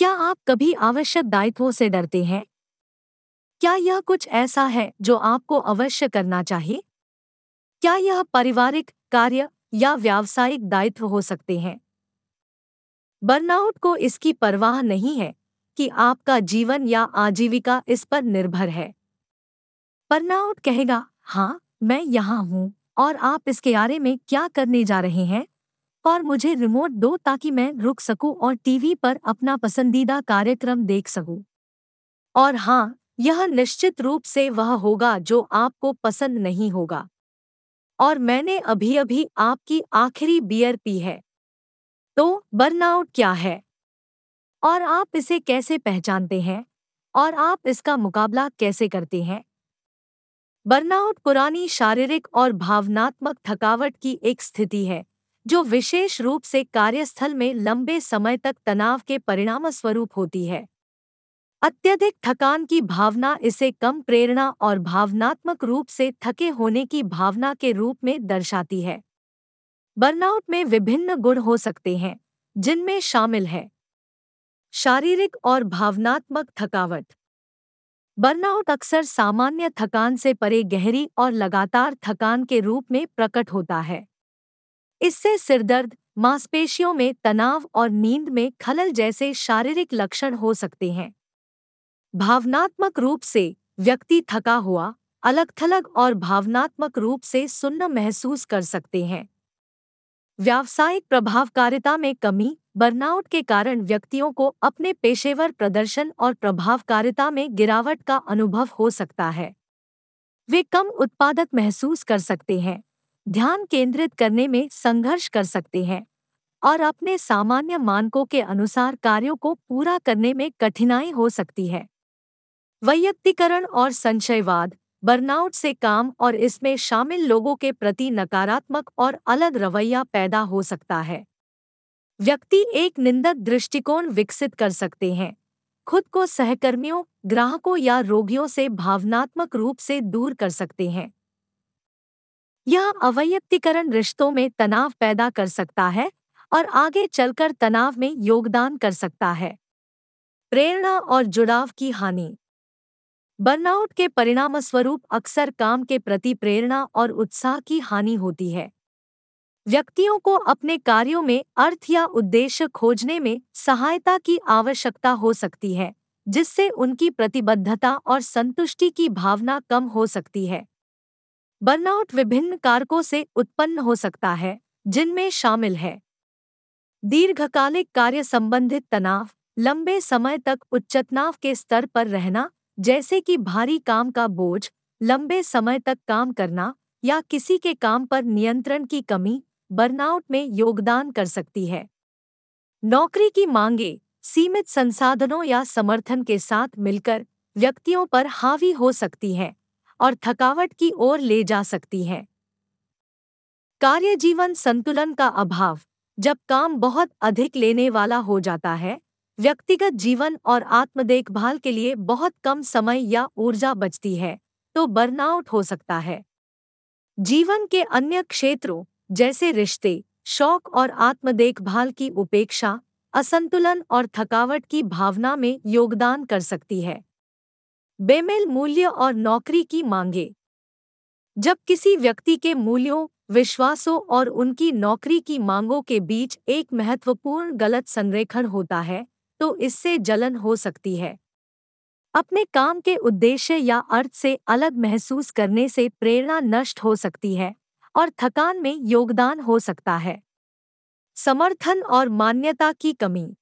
क्या आप कभी आवश्यक दायित्वों से डरते हैं? क्या यह कुछ ऐसा है जो आपको अवश्य करना चाहिए? क्या यह पारिवारिक, कार्य या व्यावसायिक दायित्व हो सकते हैं? बर्नआउट को इसकी परवाह नहीं है कि आपका जीवन या आजीविका इस पर निर्भर है। बर्नआउट कहेगा हाँ मैं यहाँ हूँ और आप इसके आरे में क्या करने जा रहे हैं? और मुझे रिमोट दो ताकि मैं रुक सकूँ और टीवी पर अपना पसंदीदा कार्यक्रम देख सकूँ। और हाँ यह निश्चित रूप से वह होगा जो आपको पसंद नहीं होगा। और मैंने अभी अभी आपकी आखिरी बियर पी है। तो बर्नआउट क्या है? और आप इसे कैसे पहचानते हैं? और आप इसका मुकाबला कैसे करते हैं? बर्नआउट पुरानी शारीरिक और भावनात्मक थकावट की एक स्थिति है। जो विशेष रूप से कार्यस्थल में लंबे समय तक तनाव के परिणाम स्वरूप होती है। अत्यधिक थकान की भावना इसे कम प्रेरणा और भावनात्मक रूप से थके होने की भावना के रूप में दर्शाती है। बर्नआउट में विभिन्न गुण हो सकते हैं, जिनमें शामिल है। शारीरिक और भावनात्मक थकावट। बर्नआउट अक्सर सामान्य थकान से परे गहरी और लगातार थकान के रूप में प्रकट होता है। इससे सिरदर्द, मांसपेशियों में तनाव और नींद में खलल जैसे शारीरिक लक्षण हो सकते हैं। भावनात्मक रूप से व्यक्ति थका हुआ अलग थलग और भावनात्मक रूप से सुन्न महसूस कर सकते हैं। व्यावसायिक प्रभावकारिता में कमी, बर्नआउट के कारण व्यक्तियों को अपने पेशेवर प्रदर्शन और प्रभावकारिता में गिरावट का अनुभव हो सकता है। वे कम उत्पादक महसूस कर सकते हैं। ध्यान केंद्रित करने में संघर्ष कर सकते हैं और अपने सामान्य मानकों के अनुसार कार्यों को पूरा करने में कठिनाई हो सकती है। वैयक्तिकरण और संशयवाद, बर्नआउट से काम और इसमें शामिल लोगों के प्रति नकारात्मक और अलग रवैया पैदा हो सकता है। व्यक्ति एक निंदक दृष्टिकोण विकसित कर सकते हैं। खुद को सहकर्मियों, ग्राहकों या रोगियों से भावनात्मक रूप से दूर कर सकते हैं। यह अवैयक्तिकरण रिश्तों में तनाव पैदा कर सकता है और आगे चलकर तनाव में योगदान कर सकता है। प्रेरणा और जुड़ाव की हानि। बर्नआउट के परिणामस्वरूप अक्सर काम के प्रति प्रेरणा और उत्साह की हानि होती है। व्यक्तियों को अपने कार्यों में अर्थ या उद्देश्य खोजने में सहायता की आवश्यकता हो सकती है, जिससे उनकी प्रतिबद्धता और संतुष्टि की भावना कम हो सकती है। बर्नआउट विभिन्न कारकों से उत्पन्न हो सकता है, जिनमें शामिल है। दीर्घकालिक कार्य संबंधित तनाव, लंबे समय तक उच्चतनाव के स्तर पर रहना, जैसे कि भारी काम का बोझ, लंबे समय तक काम करना, या किसी के काम पर नियंत्रण की कमी, बर्नआउट में योगदान कर सकती है। नौकरी की मांगे, सीमित संसाधनों या समर्थन के साथ मिलकर व्यक्तियों पर हावी हो सकती हैं। और थकावट की ओर ले जा सकती है। कार्य जीवन संतुलन का अभाव, जब काम बहुत अधिक लेने वाला हो जाता है, व्यक्तिगत जीवन और आत्म देखभाल के लिए बहुत कम समय या ऊर्जा बचती है तो बर्नआउट हो सकता है। जीवन के अन्य क्षेत्रों, जैसे रिश्ते, शौक और आत्म देखभाल की उपेक्षा, असंतुलन और थकावट की भावना में योगदान कर सकती है। बेमेल मूल्य और नौकरी की मांगे। जब किसी व्यक्ति के मूल्यों, विश्वासों और उनकी नौकरी की मांगों के बीच एक महत्वपूर्ण गलत संरेखण होता है तो इससे जलन हो सकती है। अपने काम के उद्देश्य या अर्थ से अलग महसूस करने से प्रेरणा नष्ट हो सकती है और थकान में योगदान हो सकता है। समर्थन और मान्यता की कमी।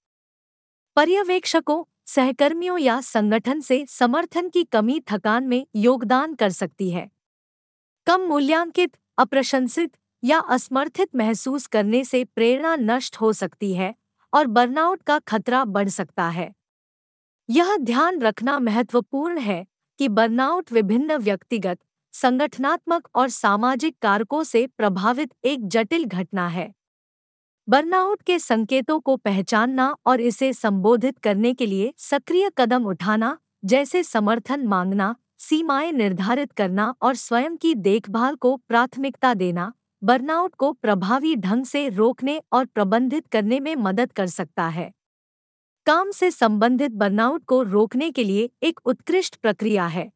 पर्यवेक्षकों सहकर्मियों या संगठन से समर्थन की कमी थकान में योगदान कर सकती है। कम मूल्यांकित, अप्रशंसित या असमर्थित महसूस करने से प्रेरणा नष्ट हो सकती है और बर्नआउट का खतरा बढ़ सकता है। यह ध्यान रखना महत्वपूर्ण है कि बर्नआउट विभिन्न व्यक्तिगत, संगठनात्मक और सामाजिक कारकों से प्रभावित एक जटिल घटना है। बर्नआउट के संकेतों को पहचानना और इसे संबोधित करने के लिए सक्रिय कदम उठाना, जैसे समर्थन मांगना, सीमाएँ निर्धारित करना और स्वयं की देखभाल को प्राथमिकता देना, बर्नआउट को प्रभावी ढंग से रोकने और प्रबंधित करने में मदद कर सकता है। काम से संबंधित बर्नआउट को रोकने के लिए एक उत्कृष्ट प्रक्रिया है।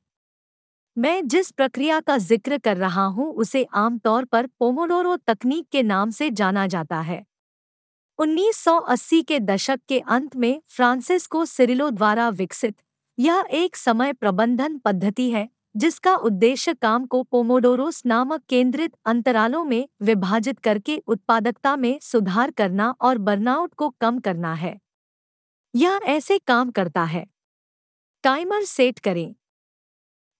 मैं जिस प्रक्रिया का ज़िक्र कर रहा हूँ, उसे आमतौर पर पोमोडोरो तकनीक के नाम से जाना जाता है। 1980 के दशक के अंत में फ्रांसिस्को सिरिलो द्वारा विकसित यह एक समय प्रबंधन पद्धति है, जिसका उद्देश्य काम को पोमोडोरोस नामक केंद्रित अंतरालों में विभाजित करके उत्पादकता में सुधार करना और बर्नआउट को कम करना है। यह ऐसे काम करता है। टाइमर सेट करें।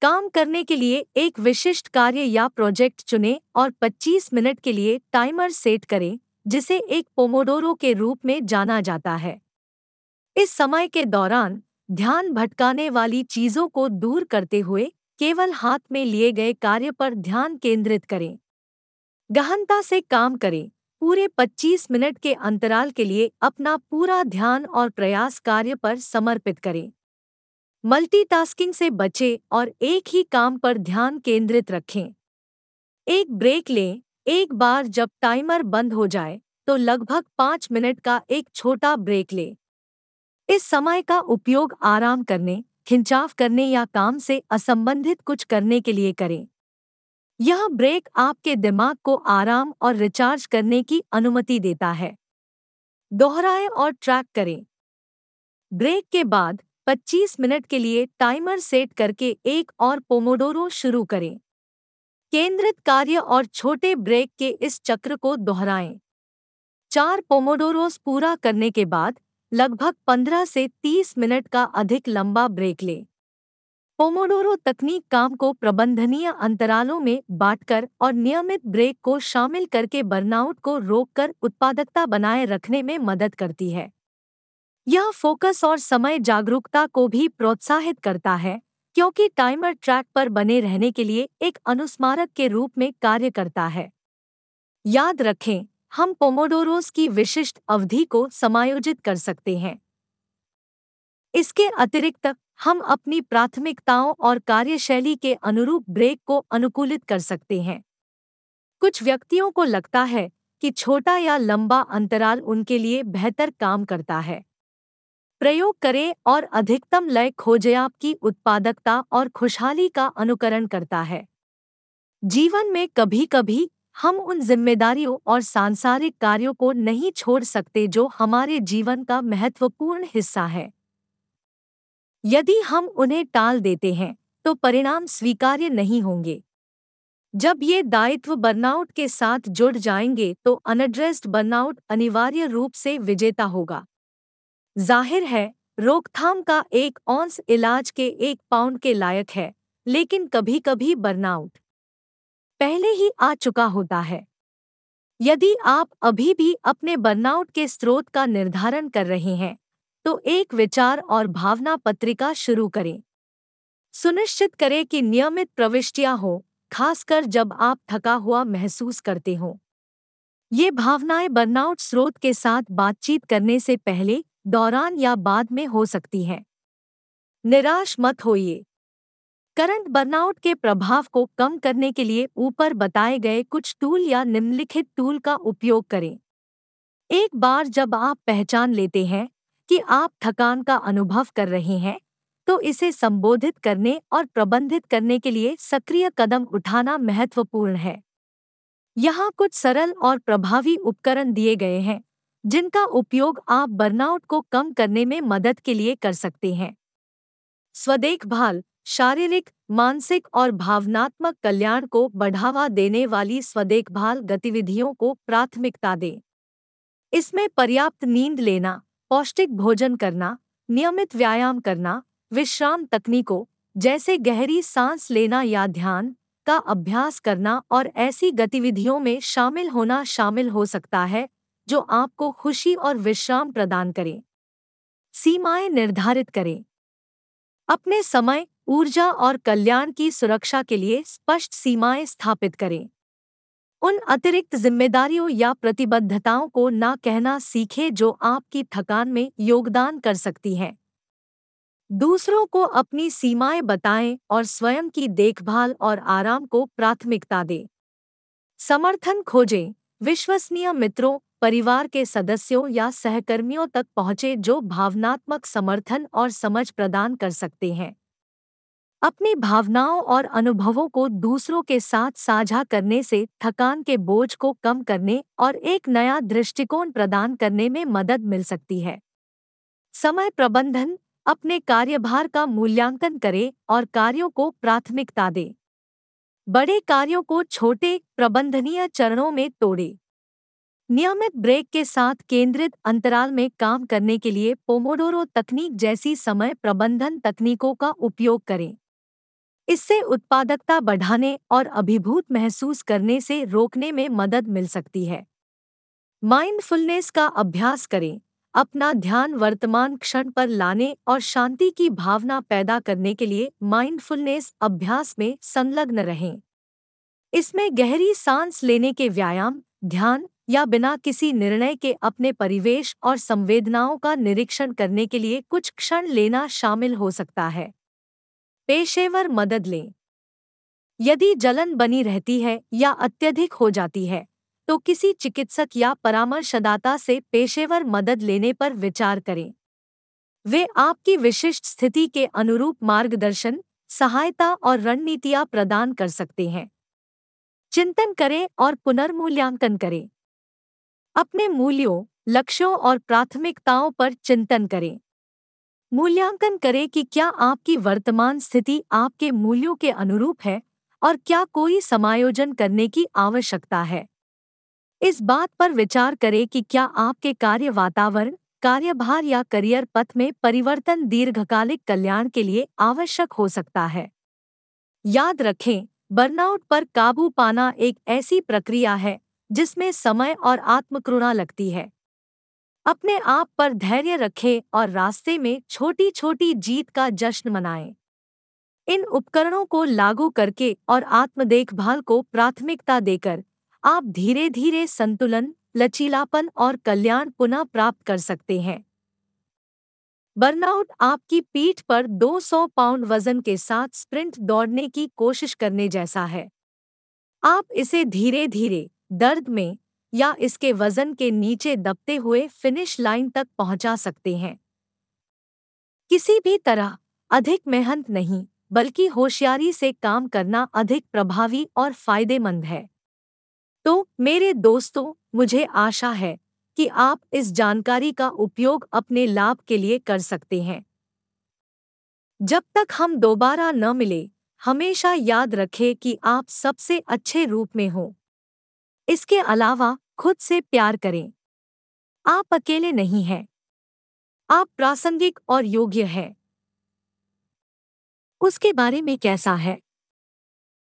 काम करने के लिए एक विशिष्ट कार्य या प्रोजेक्ट चुनें और 25 मिनट के लिए टाइमर सेट करें। जिसे एक पोमोडोरो के रूप में जाना जाता है। इस समय के दौरान, ध्यान भटकाने वाली चीज़ों को दूर करते हुए, केवल हाथ में लिए गए कार्य पर ध्यान केंद्रित करें। गहनता से काम करें। पूरे 25 मिनट के अंतराल के लिए अपना पूरा ध्यान और प्रयास कार्य पर समर्पित करें। मल्टीटास्किंग से बचें और एक ही काम पर ध्यान केंद्रित रखें। एक ब्रेक लें। एक बार जब टाइमर बंद हो जाए तो लगभग पाँच मिनट का एक छोटा ब्रेक लें। इस समय का उपयोग आराम करने, खिंचाव करने या काम से असंबंधित कुछ करने के लिए करें। यह ब्रेक आपके दिमाग को आराम और रिचार्ज करने की अनुमति देता है। दोहराएँ और ट्रैक करें। ब्रेक के बाद 25 मिनट के लिए टाइमर सेट करके एक और पोमोडोरो शुरू करें। केंद्रित कार्य और छोटे ब्रेक के इस चक्र को दोहराएँ। चार पोमोडोरोस पूरा करने के बाद लगभग 15 से 30 मिनट का अधिक लंबा ब्रेक लें। पोमोडोरो तकनीक काम को प्रबंधनीय अंतरालों में बांटकर और नियमित ब्रेक को शामिल करके बर्नआउट को रोककर उत्पादकता बनाए रखने में मदद करती है। यह फोकस और समय जागरूकता को भी प्रोत्साहित करता है। क्योंकि टाइमर ट्रैक पर बने रहने के लिए एक अनुस्मारक के रूप में कार्य करता है। याद रखें, हम पोमोडोरोस की विशिष्ट अवधि को समायोजित कर सकते हैं। इसके अतिरिक्त, हम अपनी प्राथमिकताओं और कार्यशैली के अनुरूप ब्रेक को अनुकूलित कर सकते हैं। कुछ व्यक्तियों को लगता है कि छोटा या लंबा अंतराल उनके लिए बेहतर काम करता है। प्रयोग करें और अधिकतम लय खोजे आपकी उत्पादकता और खुशहाली का अनुकरण करता है। जीवन में कभी कभी हम उन जिम्मेदारियों और सांसारिक कार्यों को नहीं छोड़ सकते जो हमारे जीवन का महत्वपूर्ण हिस्सा है। यदि हम उन्हें टाल देते हैं तो परिणाम स्वीकार्य नहीं होंगे। जब ये दायित्व बर्नआउट के साथ जुड़ जाएँगे तो अनड्रेस्ड बर्नआउट अनिवार्य रूप से विजेता होगा। ज़ाहिर है, रोकथाम का एक औंस इलाज के एक पाउंड के लायक है, लेकिन कभी कभी बर्नआउट पहले ही आ चुका होता है। यदि आप अभी भी अपने बर्नआउट के स्रोत का निर्धारण कर रहे हैं तो एक विचार और भावना पत्रिका शुरू करें। सुनिश्चित करें कि नियमित प्रविष्टियाँ हो, खासकर जब आप थका हुआ महसूस करते हो। ये भावनाएँ बर्नआउट स्रोत के साथ बातचीत करने से पहले दौरान या बाद में हो सकती हैं। निराश मत होइए। करंट बर्नआउट के प्रभाव को कम करने के लिए ऊपर बताए गए कुछ टूल या निम्नलिखित टूल का उपयोग करें। एक बार जब आप पहचान लेते हैं कि आप थकान का अनुभव कर रहे हैं तो इसे संबोधित करने और प्रबंधित करने के लिए सक्रिय कदम उठाना महत्वपूर्ण है। यहाँ कुछ सरल और प्रभावी उपकरण दिए गए हैं। जिनका उपयोग आप बर्नआउट को कम करने में मदद के लिए कर सकते हैं। स्वदेखभाल, शारीरिक, मानसिक और भावनात्मक कल्याण को बढ़ावा देने वाली स्वदेखभाल गतिविधियों को प्राथमिकता दें। इसमें पर्याप्त नींद लेना, पौष्टिक भोजन करना, नियमित व्यायाम करना, विश्राम तकनीकों जैसे गहरी सांस लेना या ध्यान का अभ्यास करना और ऐसी गतिविधियों में शामिल होना शामिल हो सकता है। जो आपको खुशी और विश्राम प्रदान करें। सीमाएँ निर्धारित करें। अपने समय, ऊर्जा और कल्याण की सुरक्षा के लिए स्पष्ट सीमाएँ स्थापित करें। उन अतिरिक्त जिम्मेदारियों या प्रतिबद्धताओं को न कहना सीखें जो आपकी थकान में योगदान कर सकती हैं। दूसरों को अपनी सीमाएँ बताएँ और स्वयं की देखभाल और आराम को प्राथमिकता दें। समर्थन खोजें। विश्वसनीय मित्रों परिवार के सदस्यों या सहकर्मियों तक पहुँचे जो भावनात्मक समर्थन और समझ प्रदान कर सकते हैं। अपनी भावनाओं और अनुभवों को दूसरों के साथ साझा करने से थकान के बोझ को कम करने और एक नया दृष्टिकोण प्रदान करने में मदद मिल सकती है। समय प्रबंधन, अपने कार्यभार का मूल्यांकन करें और कार्यों को प्राथमिकता दें। बड़े कार्यों को छोटे, प्रबंधनीय चरणों में तोड़े। नियमित ब्रेक के साथ केंद्रित अंतराल में काम करने के लिए पोमोडोरो तकनीक जैसी समय प्रबंधन तकनीकों का उपयोग करें। इससे उत्पादकता बढ़ाने और अभिभूत महसूस करने से रोकने में मदद मिल सकती है। माइंडफुलनेस का अभ्यास करें। अपना ध्यान वर्तमान क्षण पर लाने और शांति की भावना पैदा करने के लिए माइंडफुलनेस अभ्यास में संलग्न रहें। इसमें गहरी सांस लेने के व्यायाम, ध्यान या बिना किसी निर्णय के अपने परिवेश और संवेदनाओं का निरीक्षण करने के लिए कुछ क्षण लेना शामिल हो सकता है। पेशेवर मदद लें। यदि जलन बनी रहती है या अत्यधिक हो जाती है तो किसी चिकित्सक या परामर्शदाता से पेशेवर मदद लेने पर विचार करें। वे आपकी विशिष्ट स्थिति के अनुरूप मार्गदर्शन, सहायता और रणनीतियाँ प्रदान कर सकते हैं। चिंतन करें और पुनर्मूल्यांकन करें। अपने मूल्यों, लक्ष्यों और प्राथमिकताओं पर चिंतन करें। मूल्यांकन करें कि क्या आपकी वर्तमान स्थिति आपके मूल्यों के अनुरूप है और क्या कोई समायोजन करने की आवश्यकता है। इस बात पर विचार करें कि क्या आपके कार्य वातावरण, कार्यभार या करियर पथ में परिवर्तन दीर्घकालिक कल्याण के लिए आवश्यक हो सकता है। याद रखें, बर्नआउट पर काबू पाना एक ऐसी प्रक्रिया है जिसमें समय और आत्मकृणा लगती है। अपने आप पर धैर्य रखें और रास्ते में छोटी छोटी जीत का जश्न मनाएँ। इन उपकरणों को लागू करके और आत्म देखभाल को प्राथमिकता देकर आप धीरे धीरे संतुलन, लचीलापन और कल्याण पुनः प्राप्त कर सकते हैं। बर्नआउट आपकी पीठ पर 200 पाउंड वज़न के साथ स्प्रिंट दौड़ने की कोशिश करने जैसा है। आप इसे धीरे धीरे दर्द में या इसके वज़न के नीचे दबते हुए फिनिश लाइन तक पहुँचा सकते हैं। किसी भी तरह, अधिक मेहनत नहीं, बल्कि होशियारी से काम करना अधिक प्रभावी और फ़ायदेमंद है। तो मेरे दोस्तों, मुझे आशा है कि आप इस जानकारी का उपयोग अपने लाभ के लिए कर सकते हैं। जब तक हम दोबारा न मिले, हमेशा याद रखें कि आप सबसे अच्छे रूप में हो। इसके अलावा खुद से प्यार करें। आप अकेले नहीं हैं। आप प्रासंगिक और योग्य हैं। उसके बारे में कैसा है?